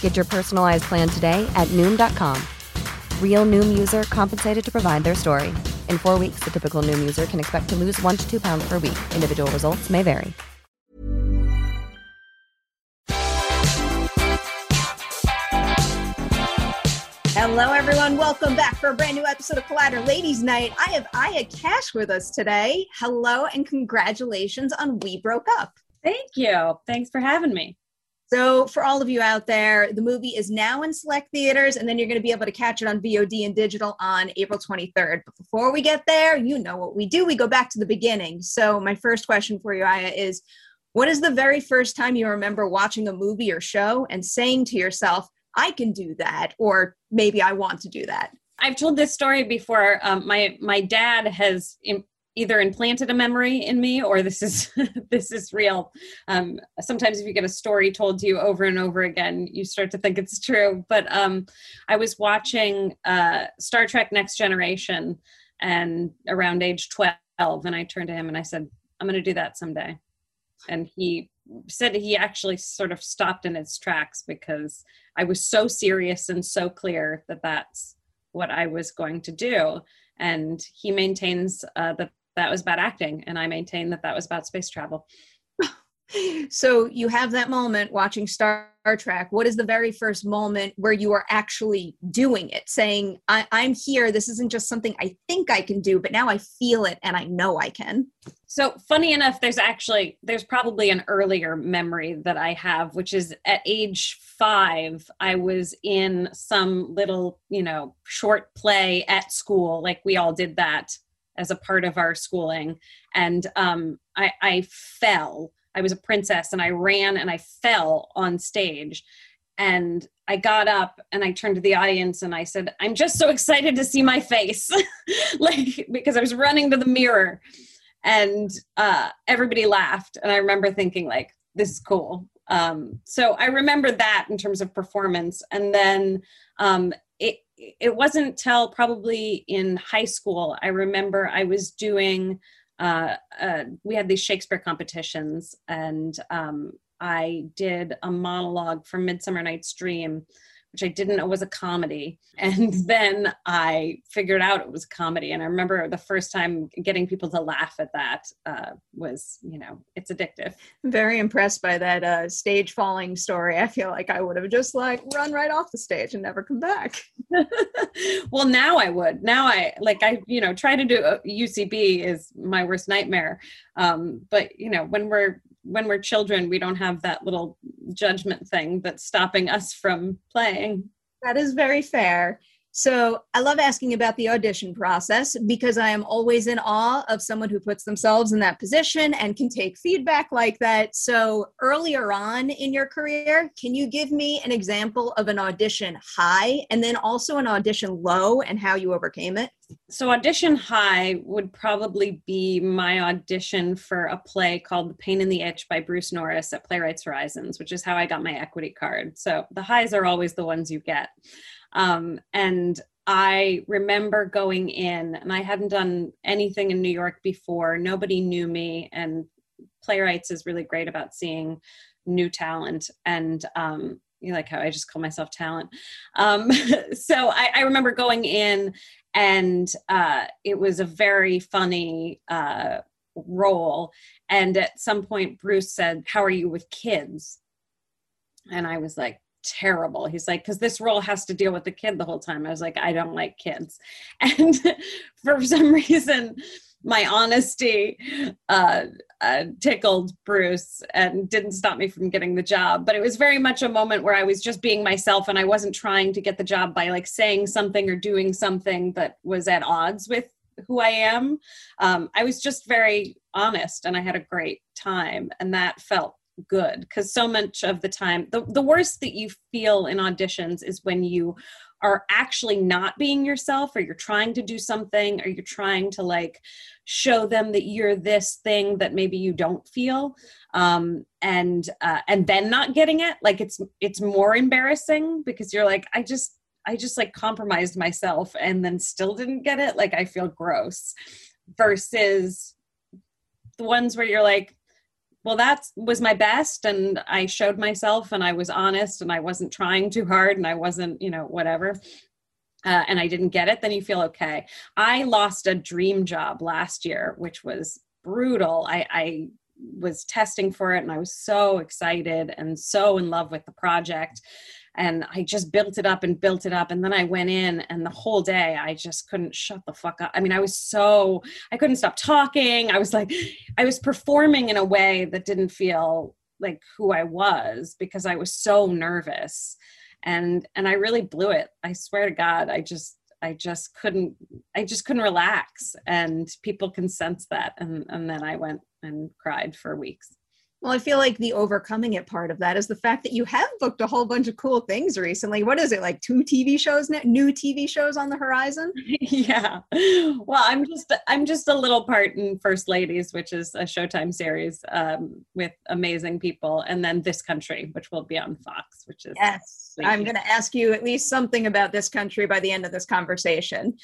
Get your personalized plan today at Noom.com. Real Noom user compensated to provide their story. In four weeks, the typical Noom user can expect to lose one to two pounds per week. Individual results may vary. Hello, everyone. Welcome back for a brand new episode of Collider Ladies Night. I have Aya Cash with us today. Hello, and congratulations on We Broke Up. Thank you. Thanks for having me. So, for all of you out there, the movie is now in select theaters, and then you're going to be able to catch it on VOD and digital on April 23rd. But before we get there, you know what we do. We go back to the beginning. So, my first question for you, Aya, is what is the very first time you remember watching a movie or show and saying to yourself, I can do that, or maybe I want to do that? I've told this story before. Um, my my dad has either implanted a memory in me, or this is this is real. Um, sometimes, if you get a story told to you over and over again, you start to think it's true. But um, I was watching uh, Star Trek: Next Generation, and around age twelve, and I turned to him and I said, "I'm going to do that someday." And he said he actually sort of stopped in its tracks because I was so serious and so clear that that's what I was going to do. And he maintains uh, that that was about acting, and I maintain that that was about space travel. so you have that moment watching Star Trek. What is the very first moment where you are actually doing it, saying, I- am here. This isn't just something I think I can do, but now I feel it and I know I can. So funny enough, there's actually there's probably an earlier memory that I have, which is at age five, I was in some little, you know, short play at school. Like we all did that as a part of our schooling. And um, I, I fell I was a princess and I ran and I fell on stage. And I got up and I turned to the audience and I said, I'm just so excited to see my face. like, because I was running to the mirror and uh, everybody laughed. And I remember thinking, like, this is cool. Um, so I remember that in terms of performance. And then um, it, wasn't till probably in high school, I remember I was doing uh, uh, we had these Shakespeare competitions, and um, I did a monologue from Midsummer Night's Dream which I didn't know was a comedy. And then I figured out it was comedy. And I remember the first time getting people to laugh at that uh, was, you know, it's addictive. very impressed by that uh, stage falling story. I feel like I would have just like run right off the stage and never come back. well, now I would. Now I like I, you know, try to do UCB uh, is my worst nightmare. Um, but you know, when we're when we're children, we don't have that little judgment thing that's stopping us from playing. That is very fair. So I love asking about the audition process because I am always in awe of someone who puts themselves in that position and can take feedback like that. So earlier on in your career, can you give me an example of an audition high and then also an audition low and how you overcame it? So audition high would probably be my audition for a play called The Pain and the Itch by Bruce Norris at Playwrights Horizons, which is how I got my equity card. So the highs are always the ones you get. Um, and I remember going in, and I hadn't done anything in New York before. Nobody knew me, and Playwrights is really great about seeing new talent and um, you like how I just call myself talent. Um, so I, I, remember going in, and uh, it was a very funny uh, role. And at some point, Bruce said, "How are you with kids?" And I was like, terrible. He's like, because this role has to deal with the kid the whole time. I was like, I don't like kids. And for some reason, my honesty uh, uh, tickled Bruce and didn't stop me from getting the job. But it was very much a moment where I was just being myself and I wasn't trying to get the job by like saying something or doing something that was at odds with who I am. Um, I was just very honest and I had a great time. And that felt good because so much of the time, the, the worst that you feel in auditions is when you are actually not being yourself or you're trying to do something or you're trying to like show them that you're this thing that maybe you don't feel um and uh, and then not getting it. Like it's it's more embarrassing because you're like i just i just like compromised myself and then still didn't get it. Like i feel gross versus the ones where you're like well that was my best and i showed myself and i was honest and i wasn't trying too hard and i wasn't you know whatever uh, and i didn't get it then you feel okay. I lost a dream job last year which was brutal. I, I was testing for it and i was so excited and so in love with the project and I just built it up and built it up. And then I went in, and the whole day I just couldn't shut the fuck up. I mean, I was so, I couldn't stop talking. I was like, I was performing in a way that didn't feel like who I was because I was so nervous. And, and I really blew it. I swear to God, I just, I just couldn't, I just couldn't relax. And people can sense that. And, and then I went and cried for weeks. Well, I feel like the overcoming it part of that is the fact that you have booked a whole bunch of cool things recently. What is it like two TV shows now, new TV shows on the horizon? yeah. Well, I'm just I'm just a little part in First Ladies, which is a Showtime series um, with amazing people, and then This Country, which will be on Fox, which is yes. I'm going to ask you at least something about this country by the end of this conversation.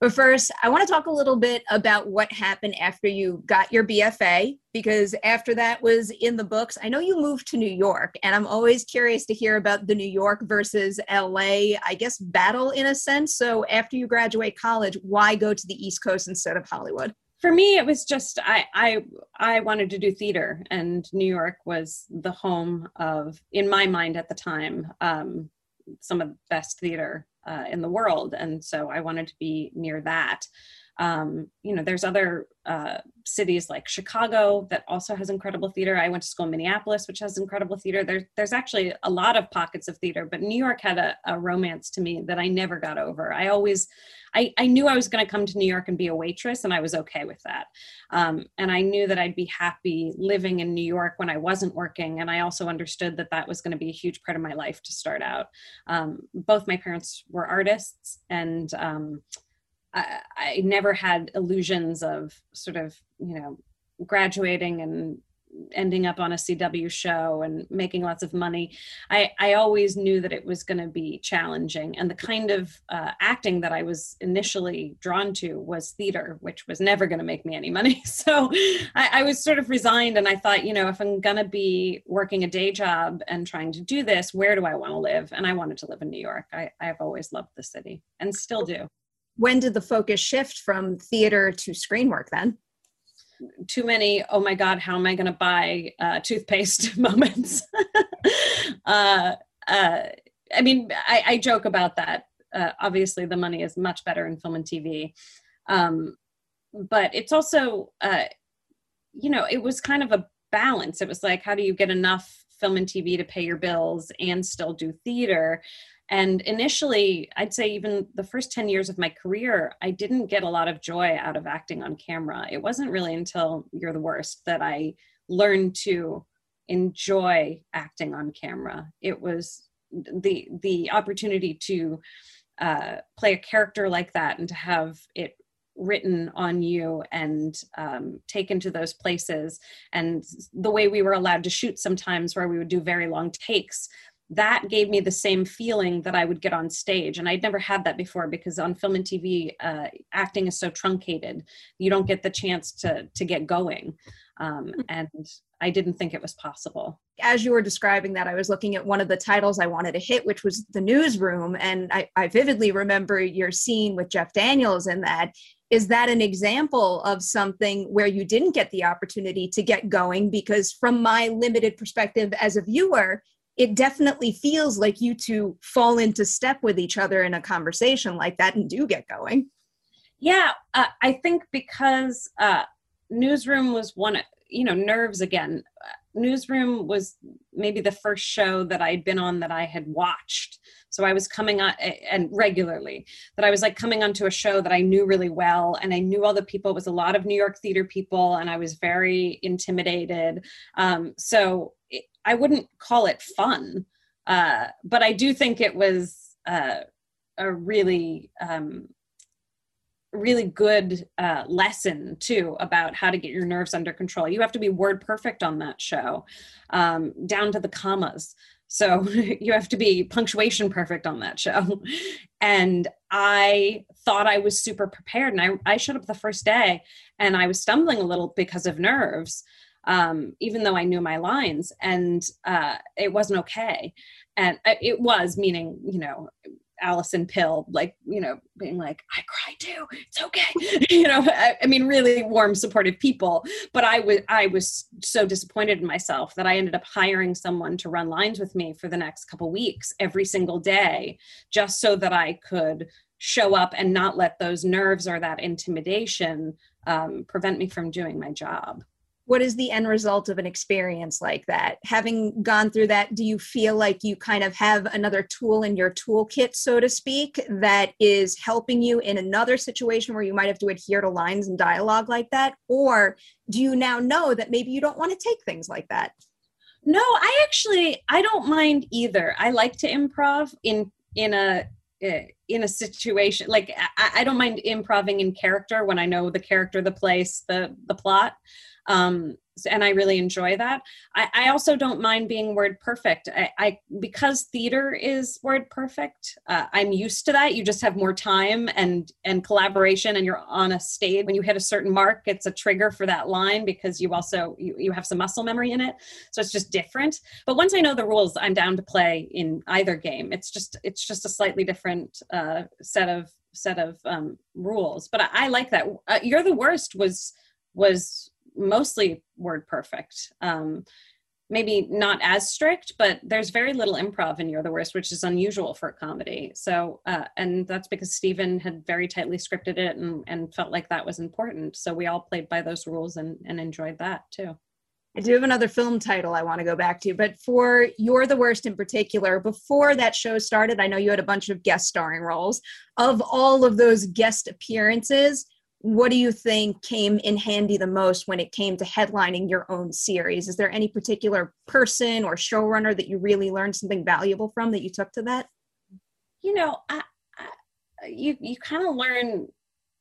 But first, I want to talk a little bit about what happened after you got your BFA, because after that was in the books. I know you moved to New York, and I'm always curious to hear about the New York versus LA, I guess, battle in a sense. So after you graduate college, why go to the East Coast instead of Hollywood? For me, it was just I I I wanted to do theater, and New York was the home of, in my mind at the time, um, some of the best theater uh, in the world. And so i wanted to be near that um, you know there's other uh, cities like chicago that also has incredible theater. I went to school in minneapolis which has incredible theater. There's there's actually a lot of pockets of theater but new york had a, a romance to me that i never got over. I always i, I knew i was going to come to new york and be a waitress and i was okay with that. Um, and i knew that i'd be happy living in new york when i wasn't working and i also understood that that was going to be a huge part of my life to start out. Um, both my parents were artists and um, I, I never had illusions of sort of you know graduating and ending up on a CW show and making lots of money. I, I always knew that it was going to be challenging. And the kind of uh, acting that I was initially drawn to was theater, which was never going to make me any money. So I, I, was sort of resigned. And I thought, you know, if I'm going to be working a day job and trying to do this, where do I want to live? And I wanted to live in New York. I, I've always loved the city and still do when did the focus shift from theater to screen work then? Too many, oh my God, how am I going to buy uh, toothpaste moments? uh, uh, I mean, I, I, joke about that. Uh, obviously, the money is much better in film and TV. Um, but it's also, uh, you know, it was kind of a balance. It was like, how do you get enough film and TV to pay your bills and still do theater? And initially, I'd say even the first 10 years of my career, I didn't get a lot of joy out of acting on camera. It wasn't really until You're the Worst that I learned to enjoy acting on camera. It was the the opportunity to uh, play a character like that and to have it written on you and um, taken to those places and the way we were allowed to shoot sometimes where we would do very long takes that gave me the same feeling that I would get on stage. And I'd never had that before because on film and TV, uh, acting is so truncated. You don't get the chance to, to get going. Um, hmm. and I didn't think it was possible. As you were describing that, I was looking at one of the titles I wanted to hit, which was The Newsroom. And I, I vividly remember your scene with Jeff Daniels in that. Is that an example of something where you didn't get the opportunity to get going? Because, from my limited perspective as a viewer, it definitely feels like you two fall into step with each other in a conversation like that and do get going. Yeah, uh, I think because uh, Newsroom was one, you know, Nerves again. Newsroom was maybe the first show that I'd been on that I had watched. So I was coming on and regularly that I was like coming onto a show that I knew really well and I knew all the people. It was a lot of New York theater people and I was very intimidated. Um, so I wouldn't call it fun, uh, but I do think it was uh, a really um, really good uh, lesson too about how to get your nerves under control. You have to be word perfect on that show, um, down to the commas. So you have to be punctuation perfect on that show. And I thought I was super prepared. And I, I showed up the first day and I was stumbling a little because of nerves, um, even though I knew my lines. And uh, it wasn't okay. And uh, it was, meaning, you know, Alison Pill, like, you know, being like, I cry too, it's okay. you know, I, I, mean, really warm, supportive people. But I was I was so disappointed in myself that I ended up hiring someone to run lines with me for the next couple weeks every single day, just so that I could show up and not let those nerves or that intimidation um, prevent me from doing my job what is the end result of an experience like that? Having gone through that do you feel like you kind of have another tool in your toolkit so to speak that is helping you in another situation where you might have to adhere to lines and dialogue like that? Or do you now know that maybe you don't want to take things like that? No i actually i don't mind either. I like to improv in in a eh, in a situation like I, I don't mind improving in character when i know the character the place the the plot um, and I really enjoy that. I, I, also don't mind being word perfect. I, I because theater is word perfect. Uh, I'm used to that. You just have more time and and collaboration, and you're on a stage. When you hit a certain mark, it's a trigger for that line because you also you, you have some muscle memory in it. So it's just different. But once I know the rules, I'm down to play in either game. It's just it's just a slightly different uh, set of set of um, rules. But I, I like that. Uh, you're the worst was was mostly word perfect. Um, maybe not as strict, but there's very little improv in You're the Worst, which is unusual for a comedy. So, uh, and that's because Stephen had very tightly scripted it and, and felt like that was important. So we all played by those rules and, and enjoyed that too. I do have another film title I want to go back to, but for You're the Worst in particular, before that show started, I know you had a bunch of guest starring roles. Of all of those guest appearances, what do you think came in handy the most when it came to headlining your own series? Is there any particular person or showrunner that you really learned something valuable from that you took to that? You know, I, I, you you kind of learn.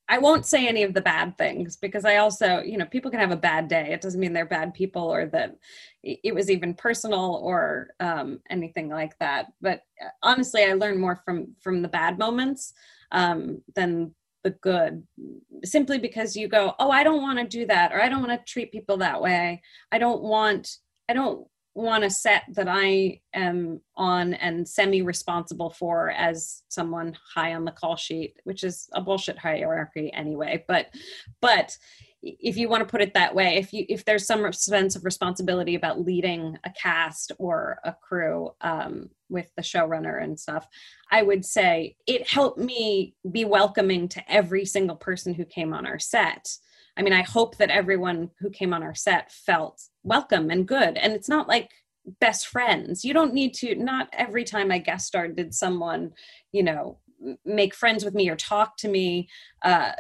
I won't say any of the bad things because I also, you know, people can have a bad day. It doesn't mean they're bad people or that it was even personal or um, anything like that. But uh, honestly, I learned more from from the bad moments um, than the good simply because you go oh i don't want to do that or i don't want to treat people that way. I don't want i don't want a set that i am on and semi responsible for as someone high on the call sheet which is a bullshit hierarchy anyway but but if you want to put it that way if you if there's some sense of responsibility about leading a cast or a crew um, with the showrunner and stuff i would say it helped me be welcoming to every single person who came on our set. I mean i hope that everyone who came on our set felt welcome and good and it's not like best friends. You don't need to not every time i guest starred did someone you know make friends with me or talk to me uh,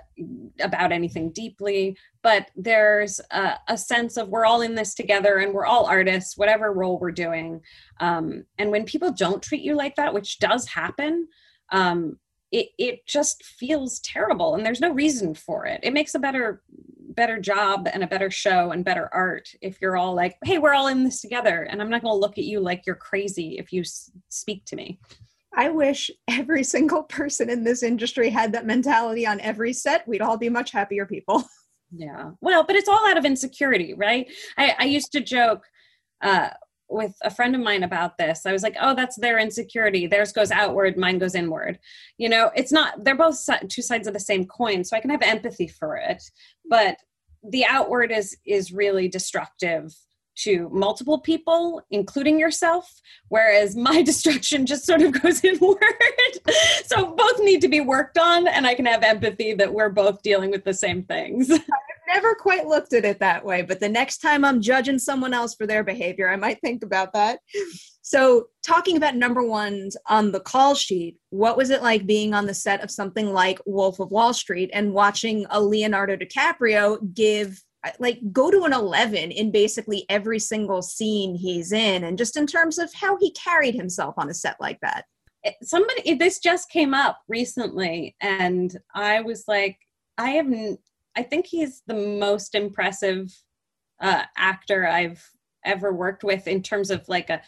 about anything deeply. But there's a, a, sense of we're all in this together and we're all artists whatever role we're doing. Um, and when people don't treat you like that which does happen um, it, it just feels terrible and there's no reason for it. It makes a better better job and a better show and better art if you're all like hey we're all in this together and i'm not going to look at you like you're crazy if you s- speak to me I wish every single person in this industry had that mentality on every set. We'd all be much happier people. Yeah. Well, but it's all out of insecurity, right? I, I used to joke uh, with a friend of mine about this. I was like, oh, that's their insecurity. Theirs goes outward, mine goes inward. You know, it's not, they're both two sides of the same coin. So I can have empathy for it. But the outward is is really destructive to multiple people, including yourself, whereas my destruction just sort of goes inward. so both need to be worked on, and I can have empathy that we're both dealing with the same things. I've never quite looked at it that way, but the next time I'm judging someone else for their behavior, I might think about that. So, talking about number ones on the call sheet, what was it like being on the set of something like Wolf of Wall Street and watching a Leonardo DiCaprio give like go to an 11 in basically every single scene he's in and just in terms of how he carried himself on a set like that. Somebody this just came up recently and i was like i have i think he's the most impressive uh, actor i've ever worked with in terms of like a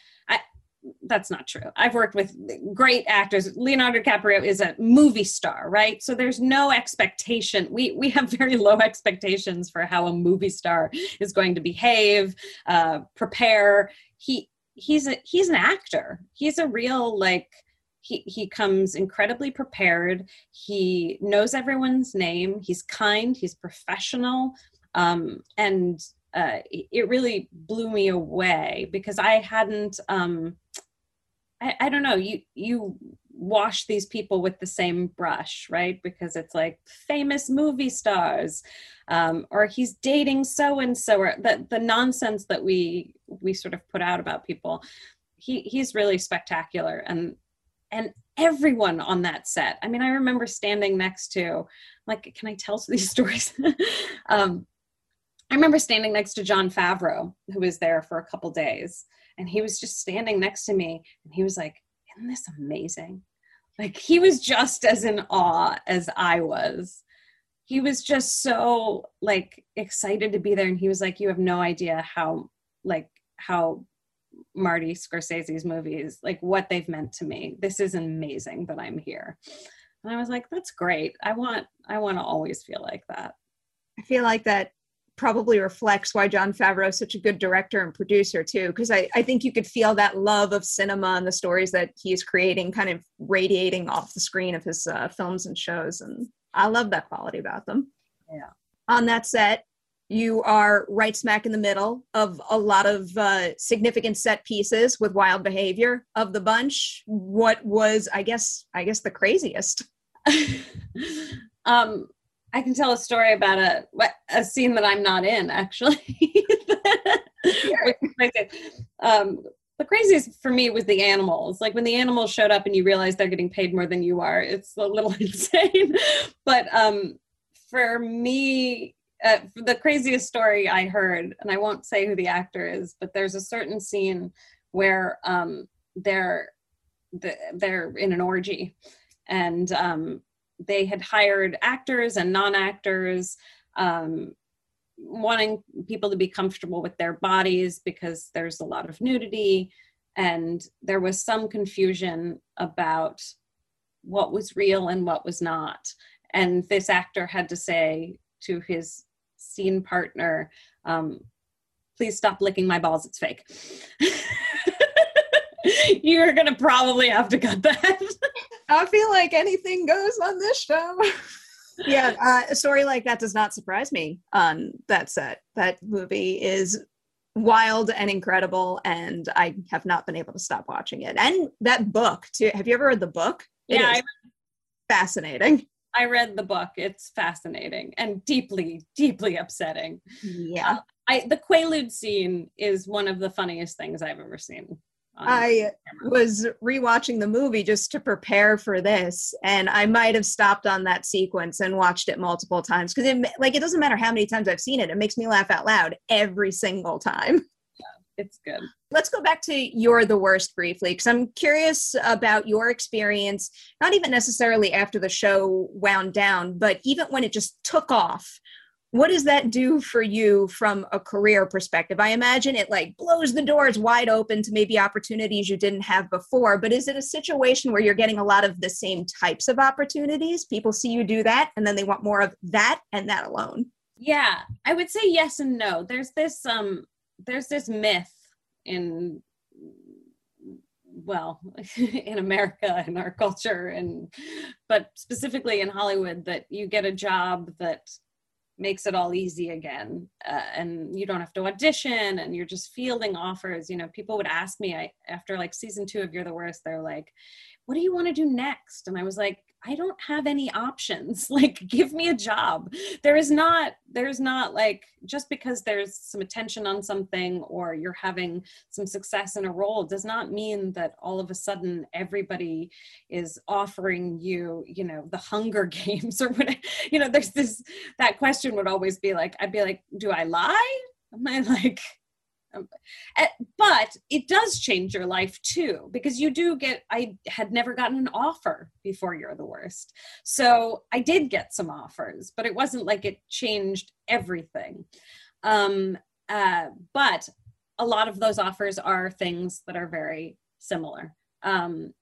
that's not true. I've worked with great actors. Leonardo DiCaprio is a movie star, right? So there's no expectation. We we have very low expectations for how a movie star is going to behave, uh, prepare. He he's a he's an actor. He's a real like he he comes incredibly prepared. He knows everyone's name. He's kind. He's professional. Um, and uh, it really blew me away because I hadn't. Um, I, I don't know. You you wash these people with the same brush, right? Because it's like famous movie stars, um, or he's dating so and so, or the the nonsense that we we sort of put out about people. He he's really spectacular, and and everyone on that set. I mean, I remember standing next to, like, can I tell these stories? um, I remember standing next to Jon Favreau, who was there for a couple days, and he was just standing next to me, and he was like, "Isn't this amazing?" Like he was just as in awe as I was. He was just so like excited to be there, and he was like, "You have no idea how like how Marty Scorsese's movies, like what they've meant to me. This is amazing that I'm here." And I was like, "That's great. I want I want to always feel like that." I feel like that probably reflects why Jon Favreau is such a good director and producer too, because I, I think you could feel that love of cinema and the stories that he's creating kind of radiating off the screen of his uh, films and shows. And I love that quality about them. Yeah. On that set, you are right smack in the middle of a lot of uh, significant set pieces with wild behavior of the bunch. What was, I guess, I guess the craziest? um, I can tell a story about a a scene that I'm not in actually. um, the craziest for me was the animals. Like when the animals showed up and you realize they're getting paid more than you are, it's a little insane. but um, for me, uh, the craziest story I heard, and I won't say who the actor is, but there's a certain scene where um, they're they're in an orgy, and um, they had hired actors and non-actors um, wanting people to be comfortable with their bodies because there's a lot of nudity. And there was some confusion about what was real and what was not. And this actor had to say to his scene partner um, please stop licking my balls it's fake. You're gonna probably have to cut that I feel like anything goes on this show. yeah, uh, a story like that does not surprise me on that set. That movie is wild and incredible, and I have not been able to stop watching it. And that book, too. Have you ever read the book? It yeah, fascinating. I read the book. It's fascinating and deeply, deeply upsetting. Yeah. Uh, I the Quaalude scene is one of the funniest things I've ever seen. I was rewatching the movie just to prepare for this, and I might have stopped on that sequence and watched it multiple times because it like it doesn't matter how many times I've seen it; it makes me laugh out loud every single time. Yeah, it's good. Let's go back to "You're the Worst" briefly because I'm curious about your experience. Not even necessarily after the show wound down, but even when it just took off what does that do for you from a career perspective? I imagine it like blows the doors wide open to maybe opportunities you didn't have before but is it a situation where you're getting a lot of the same types of opportunities? People see you do that and then they want more of that and that alone. Yeah, I would say yes and no. There's this um there's this myth in well in america and our culture and but specifically in hollywood that you get a job that makes it all easy again uh, and you don't have to audition and you're just fielding offers. You know people would ask me I, after like season two of you're the worst they're like what do you want to do next? And i was like I don't have any options. Like, give me a job. There is not, there's not like, just because there's some attention on something or you're having some success in a role does not mean that all of a sudden everybody is offering you, you know, the Hunger Games or what, you know, there's this, that question would always be like, I'd be like, do I lie? Am I like, but it does change your life too because you do get i had never gotten an offer before you're the worst. So i did get some offers but it wasn't like it changed everything. Um, uh, but a lot of those offers are things that are very similar um,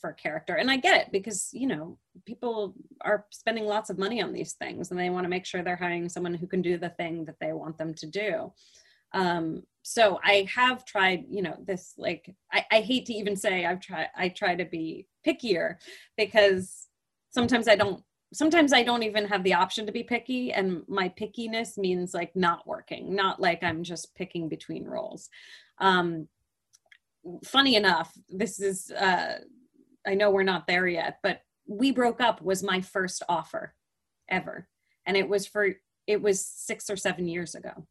for character. And i get it because you know people are spending lots of money on these things and they want to make sure they're hiring someone who can do the thing that they want them to do. Um, so i have tried you know this like I, I hate to even say i've tried i try to be pickier because sometimes i don't sometimes i don't even have the option to be picky and my pickiness means like not working not like i'm just picking between roles. Um funny enough this is uh i know we're not there yet but we broke up was my first offer ever and it was for it was six or seven years ago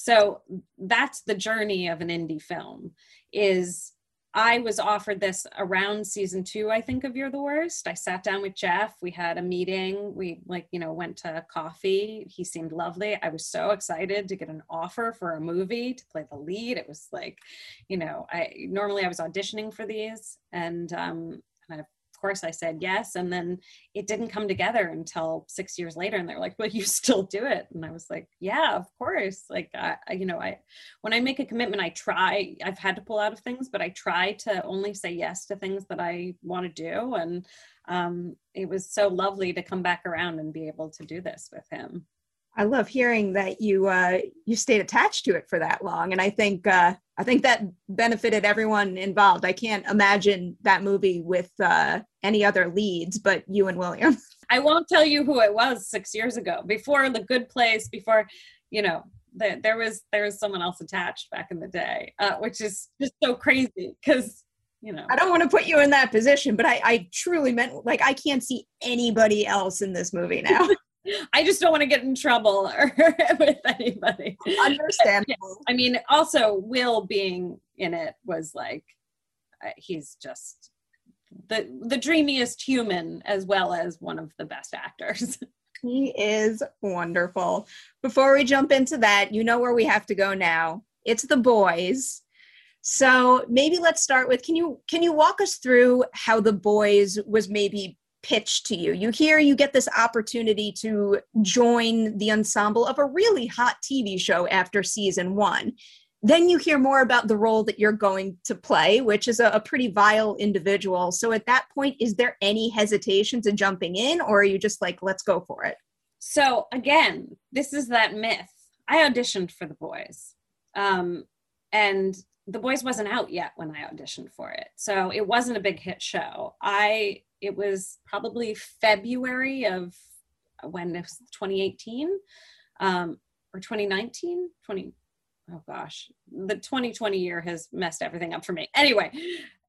so that's the journey of an indie film is I was offered this around season two, I think, of You're the Worst. I sat down with Jeff. We had a meeting. We, like, you know, went to coffee. He seemed lovely. I was so excited to get an offer for a movie to play the lead. It was like, you know, I normally I was auditioning for these and, um, and I've course I said yes. And then it didn't come together until six years later. And they're like, well, you still do it. And I was like, yeah, of course. Like, I, you know, I, when I make a commitment, I try, I've had to pull out of things, but I try to only say yes to things that I want to do. And um, it was so lovely to come back around and be able to do this with him. I love hearing that you uh, you stayed attached to it for that long, and I think uh, I think that benefited everyone involved. I can't imagine that movie with uh, any other leads but you and William. I won't tell you who it was six years ago. Before The Good Place, before you know, the, there was there was someone else attached back in the day, uh, which is just so crazy because you know i don't want to put you in that position but i i truly meant like i can't see anybody else in this movie now I just don't want to get in trouble with anybody. Understandable. I mean, also Will being in it was like uh, he's just the the dreamiest human as well as one of the best actors. He is wonderful. Before we jump into that, you know where we have to go now. It's the boys. So maybe let's start with can you can you walk us through how the boys was maybe pitched to you. You hear you get this opportunity to join the ensemble of a really hot TV show after season one. Then you hear more about the role that you're going to play, which is a, a, pretty vile individual. So at that point, is there any hesitation to jumping in, or are you just like, let's go for it? So again, this is that myth. I auditioned for the boys. Um, and the boys wasn't out yet when i auditioned for it so it wasn't a big hit show i it was probably February of when it was 2018 um, or 2019, 20. Oh gosh, the 2020 year has messed everything up for me. Anyway,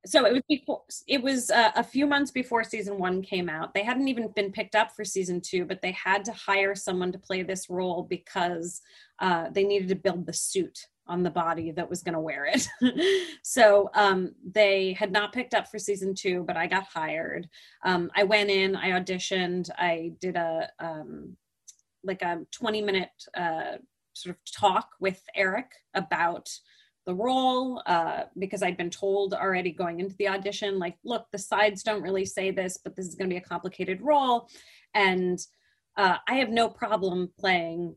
so it was before it was uh, a few months before season one came out they hadn't even been picked up for season two but they had to hire someone to play this role because uh, they needed to build the suit on the body that was going to wear it. so um, they had not picked up for season two, but I got hired. Um, I went in, I auditioned, I did a um, like a 20 minute uh, sort of talk with Eric about the role uh, because I'd been told already going into the audition, like, look, the sides don't really say this, but this is going to be a complicated role. And uh, I have no problem playing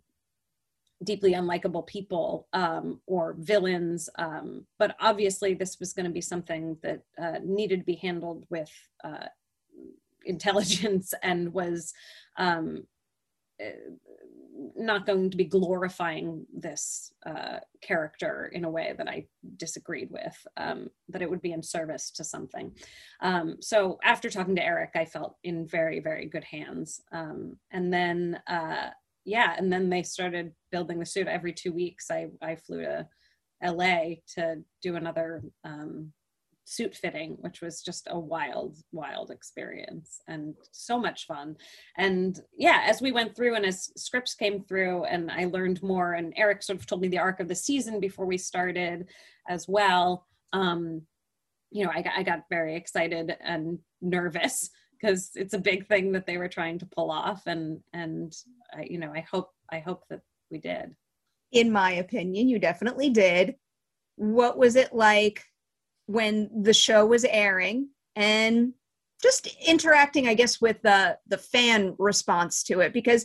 deeply unlikable people um, or villains. Um, but obviously, this was going to be something that uh, needed to be handled with uh, intelligence and was um, uh, not going to be glorifying this uh, character in a way that I disagreed with, um, that it would be in service to something. Um, so after talking to Eric, I felt in very, very good hands. Um, and then, uh, yeah, and then they started building the suit every two weeks. I, I flew to LA to do another um, suit fitting, which was just a wild, wild experience and so much fun. And yeah, as we went through and as scripts came through and I learned more, and Eric sort of told me the arc of the season before we started as well. Um, you know, I I got very excited and nervous because it's a big thing that they were trying to pull off. And, and I, you know, I hope, I hope that we did. In my opinion, you definitely did. What was it like when the show was airing and just interacting i guess with the the fan response to it because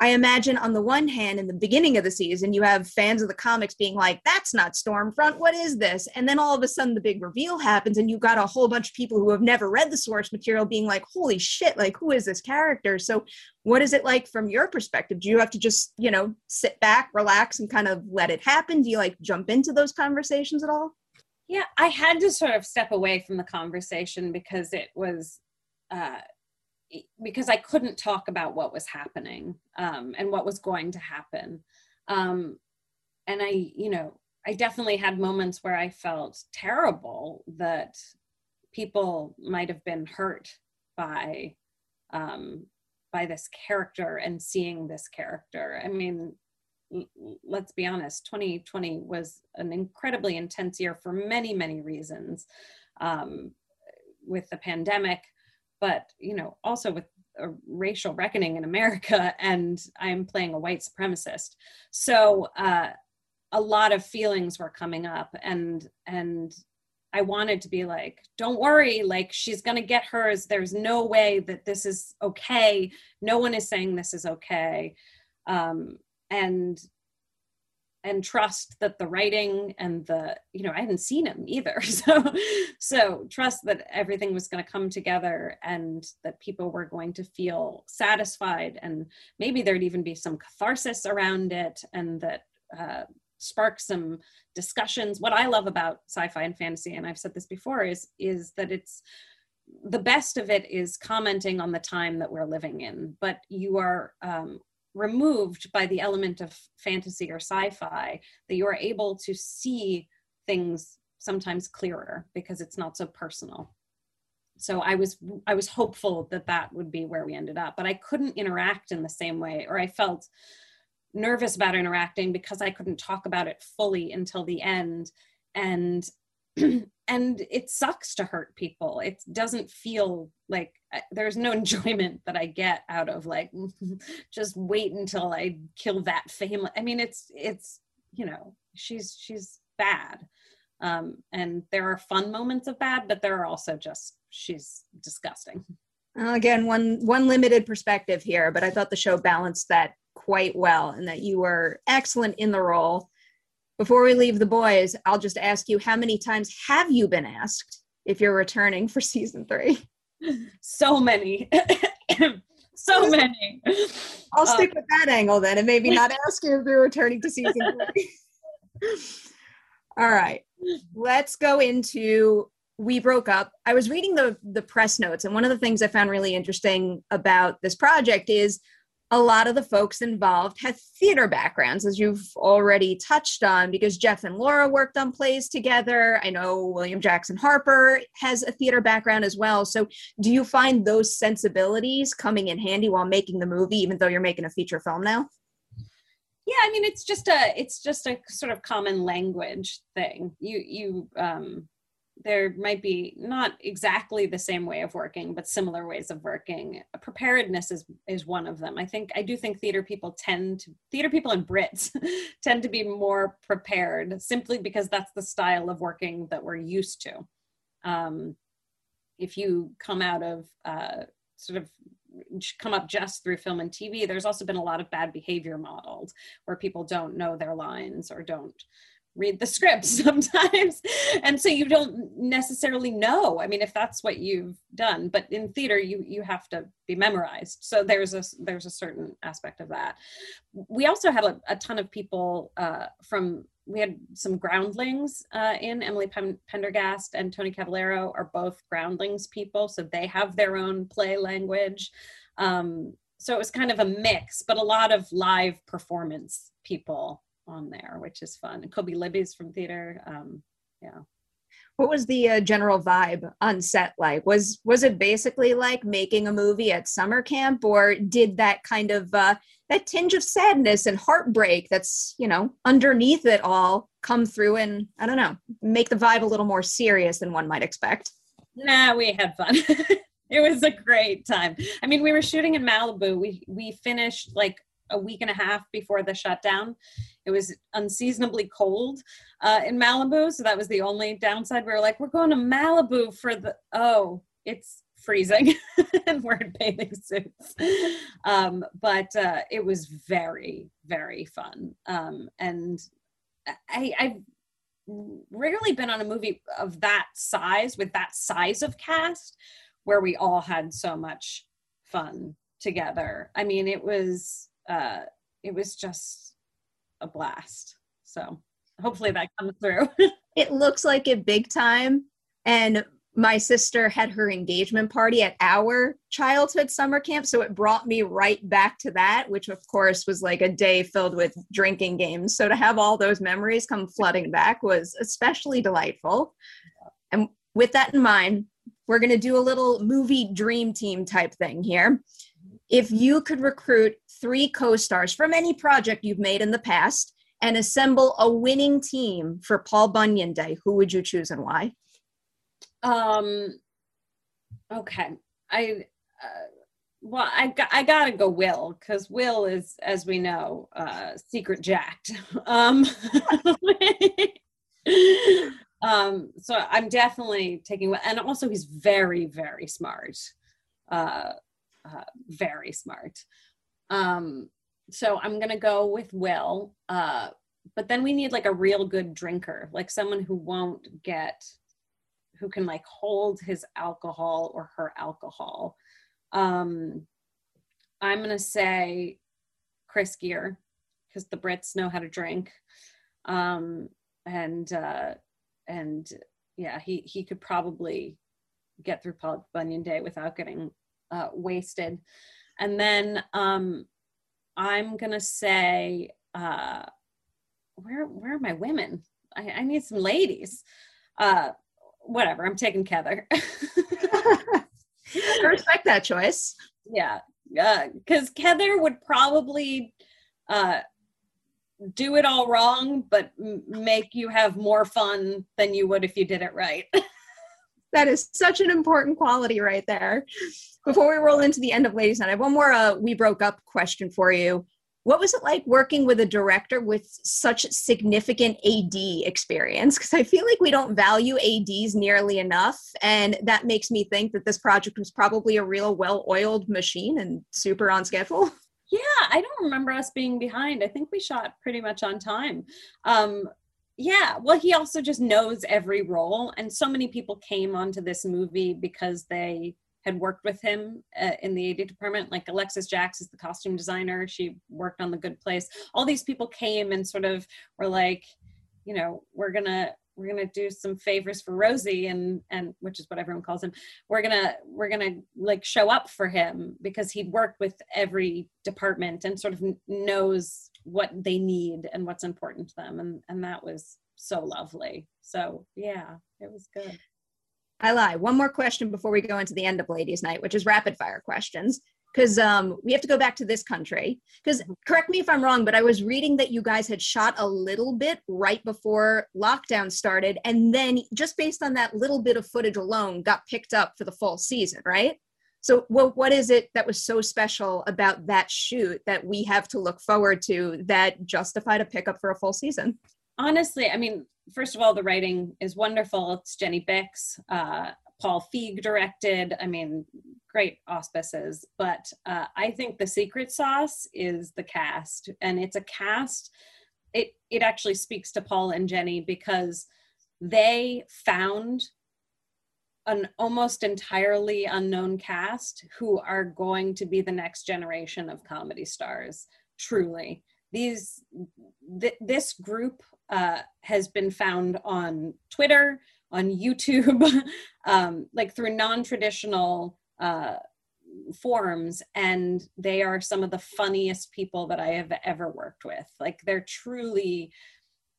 i imagine on the one hand in the beginning of the season you have fans of the comics being like that's not stormfront what is this? And then all of a sudden the big reveal happens and you've got a whole bunch of people who have never read the source material being like holy shit like who is this character? So what is it like from your perspective? Do you have to just you know sit back relax and kind of let it happen? Do you like jump into those conversations at all? Yeah, I had to sort of step away from the conversation because it was uh, because I couldn't talk about what was happening um, and what was going to happen. Um, and I, you know, I definitely had moments where I felt terrible that people might have been hurt by um, by this character and seeing this character. I mean, let's be honest 2020 was an incredibly intense year for many many reasons um, with the pandemic but you know also with a racial reckoning in america and i'm playing a white supremacist. So uh, a lot of feelings were coming up and and i wanted to be like don't worry like she's going to get hers. There's no way that this is okay. No one is saying this is okay. Um, and and trust that the writing and the you know i hadn't seen him either. So so trust that everything was going to come together and that people were going to feel satisfied and maybe there'd even be some catharsis around it and that uh, spark some discussions. What i love about sci-fi and fantasy and i've said this before is is that it's the best of it is commenting on the time that we're living in but you are um, removed by the element of fantasy or sci-fi that you are able to see things sometimes clearer because it's not so personal. So i was i was hopeful that that would be where we ended up but i couldn't interact in the same way or i felt nervous about interacting because i couldn't talk about it fully until the end. And and it sucks to hurt people. It doesn't feel like there's no enjoyment that i get out of like just wait until i kill that family. I mean it's it's you know she's she's bad. Um and there are fun moments of bad but there are also just she's disgusting. Again one one limited perspective here but i thought the show balanced that quite well and that you were excellent in the role before we leave the boys, I'll just ask you how many times have you been asked if you're returning for season three? So many. so many. I'll uh, stick with that angle then and maybe not ask you if you're returning to season three. All right. Let's go into we broke up. I was reading the the press notes, and one of the things I found really interesting about this project is a lot of the folks involved have theater backgrounds, as you've already touched on, because Jeff and Laura worked on plays together. I know William Jackson Harper has a theater background as well. So, do you find those sensibilities coming in handy while making the movie, even though you're making a feature film now? Yeah, I mean, it's just a it's just a sort of common language thing. You you um, there might be not exactly the same way of working but similar ways of working. Preparedness is is one of them. I think i do think theater people tend to theater people and brits tend to be more prepared simply because that's the style of working that we're used to. Um, if you come out of uh, sort of come up just through film and tv there's also been a lot of bad behavior modeled where people don't know their lines or don't read the script sometimes. And so you don't necessarily know i mean if that's what you've done but in theater you you have to be memorized. So there's a there's a certain aspect of that. We also had a, a ton of people uh, from we had some groundlings uh, in emily pendergast and tony cavalero are both groundlings people so they have their own play language. Um, so it was kind of a mix but a lot of live performance people on there, which is fun. And Kobi Libii's from theater. Um, yeah. What was the uh, general vibe on set like? Was was it basically like making a movie at summer camp, or did that kind of uh, that tinge of sadness and heartbreak that's you know underneath it all come through and I don't know make the vibe a little more serious than one might expect? Nah, we had fun. it was a great time. I mean, we were shooting in Malibu. We we finished like a week and a half before the shutdown. It was unseasonably cold uh, in Malibu, so that was the only downside. We were like, we're going to Malibu for the oh, it's freezing, and we're in bathing suits. Um, but uh, it was very very fun, um, and I, I've rarely been on a movie of that size with that size of cast where we all had so much fun together. I mean, it was uh, it was just a blast. So hopefully that comes through. it looks like it big time. And my sister had her engagement party at our childhood summer camp. So it brought me right back to that, which of course was like a day filled with drinking games. So to have all those memories come flooding back was especially delightful. And with that in mind, we're going to do a little movie dream team type thing here. If you could recruit three co stars from any project you've made in the past and assemble a winning team for Paul Bunyan Day, who would you choose and why? Um, okay. I, uh, well, I, I gotta go Will because Will is, as we know, uh, secret jacked. um, um, so I'm definitely taking, and also he's very, very smart. Uh, uh, very smart. Um, so I'm gonna go with Will. Uh, but then we need like a real good drinker, like someone who won't get, who can like hold his alcohol or her alcohol. Um, I'm gonna say Chris Geere because the Brits know how to drink, um, and uh, and yeah, he he could probably get through Paul Bunyan Day without getting uh, wasted. And then um, I'm gonna say, uh, where where are my women? I, I need some ladies. Uh, whatever. I'm taking Kether. I respect that choice. Yeah, because uh, Kether would probably uh, do it all wrong, but m- make you have more fun than you would if you did it right. that is such an important quality right there. Before we roll into the end of Ladies Night, I have one more uh, we broke up question for you. What was it like working with a director with such significant AD experience? Because I feel like we don't value ADs nearly enough. And that makes me think that this project was probably a real well oiled machine and super on schedule. Yeah, I don't remember us being behind. I think we shot pretty much on time. Um, yeah, well, he also just knows every role. And so many people came onto this movie because they had worked with him uh, in the AD department. Like Alexis Jacks is the costume designer. She worked on The Good Place. All these people came and sort of were like, you know, we're gonna we're gonna do some favors for Rosie and and which is what everyone calls him. We're gonna we're gonna like show up for him because he'd worked with every department and sort of knows what they need and what's important to them and and that was so lovely. So yeah, it was good. I lie. One more question before we go into the end of Ladies' Night, which is rapid fire questions. Because um, we have to go back to this country. Because correct me if I'm wrong, but I was reading that you guys had shot a little bit right before lockdown started, and then just based on that little bit of footage alone, got picked up for the full season, right? So, what what is it that was so special about that shoot that we have to look forward to that justified a pickup for a full season? Honestly, I mean, first of all, the writing is wonderful. It's Jenny Bicks. uh, Paul Feig directed. I mean, great auspices. But uh, I think the secret sauce is the cast, and it's a cast it it actually speaks to Paul and Jenny because they found an almost entirely unknown cast who are going to be the next generation of comedy stars truly. These th- this group uh, has been found on twitter on youtube um, like through non-traditional uh, forums and they are some of the funniest people that i have ever worked with. Like they're truly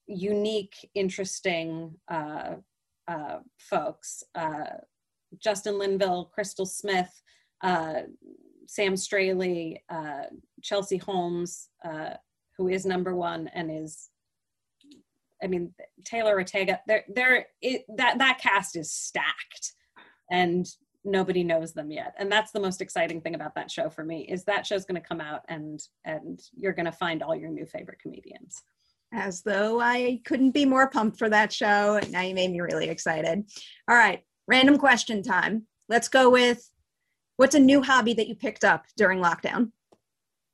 unique interesting uh, uh, folks uh, justin linville krystal smith uh, sam straley uh, chelsea holmes who is number one and is i mean taylor ortega they're, they're it, that that cast is stacked and nobody knows them yet. And that's the most exciting thing about that show for me is that show's going to come out and and you're going to find all your new favorite comedians as though i couldn't be more pumped for that show now you made me really excited all right random question time let's go with what's a new hobby that you picked up during lockdown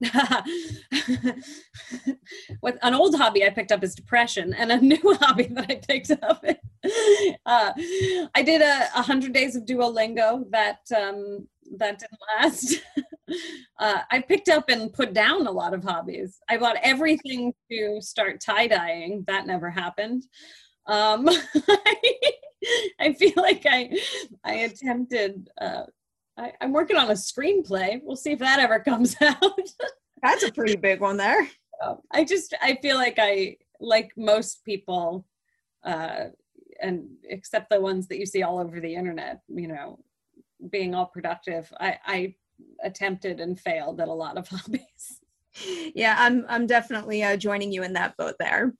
what an old hobby I picked up is depression, and a new hobby that I picked up. uh, I did a, hundred days of Duolingo that um, that didn't last. Uh, I picked up and put down a lot of hobbies. I bought everything to start tie dyeing. That never happened. Um, I feel like I I attempted uh, I, am working on a screenplay. We'll see if that ever comes out. That's a pretty big one there. I just I feel like I like most people, uh, and except the ones that you see all over the internet, you know, being all productive. I, I attempted and failed at a lot of hobbies. Yeah, I'm I'm definitely uh, joining you in that boat there.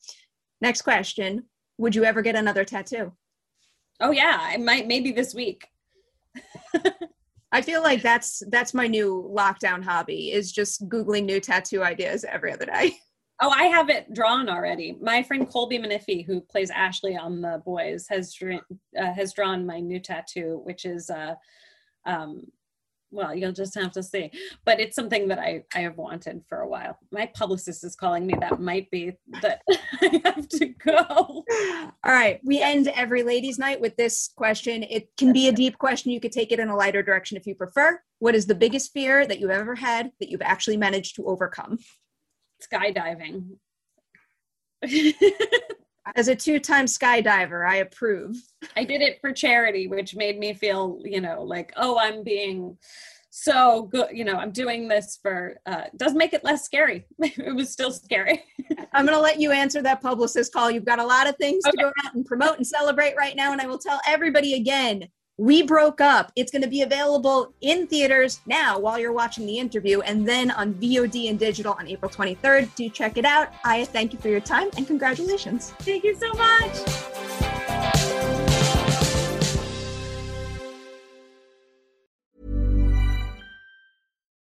Next question: Would you ever get another tattoo? Oh yeah, I might maybe this week. I feel like that's that's my new lockdown hobby is just googling new tattoo ideas every other day. Oh, I have it drawn already. My friend Colby Minifie, who plays Ashley on The Boys, has uh, has drawn my new tattoo, which is uh, um, well, you'll just have to see. But it's something that I, I have wanted for a while. My publicist is calling me. That might be that I have to go. All right. We end every ladies' night with this question. It can be a deep question. You could take it in a lighter direction if you prefer. What is the biggest fear that you've ever had that you've actually managed to overcome? Skydiving. As a two-time skydiver, I approve. I did it for charity, which made me feel, you know, like, oh, I'm being so good. You know, I'm doing this for, uh, does make it less scary. it was still scary. I'm going to let you answer that publicist call. You've got a lot of things okay. to go out and promote and celebrate right now. And I will tell everybody again, we broke up. It's going to be available in theaters now while you're watching the interview and then on VOD and digital on April 23rd. Do check it out. Aya, thank you for your time and congratulations. Thank you so much.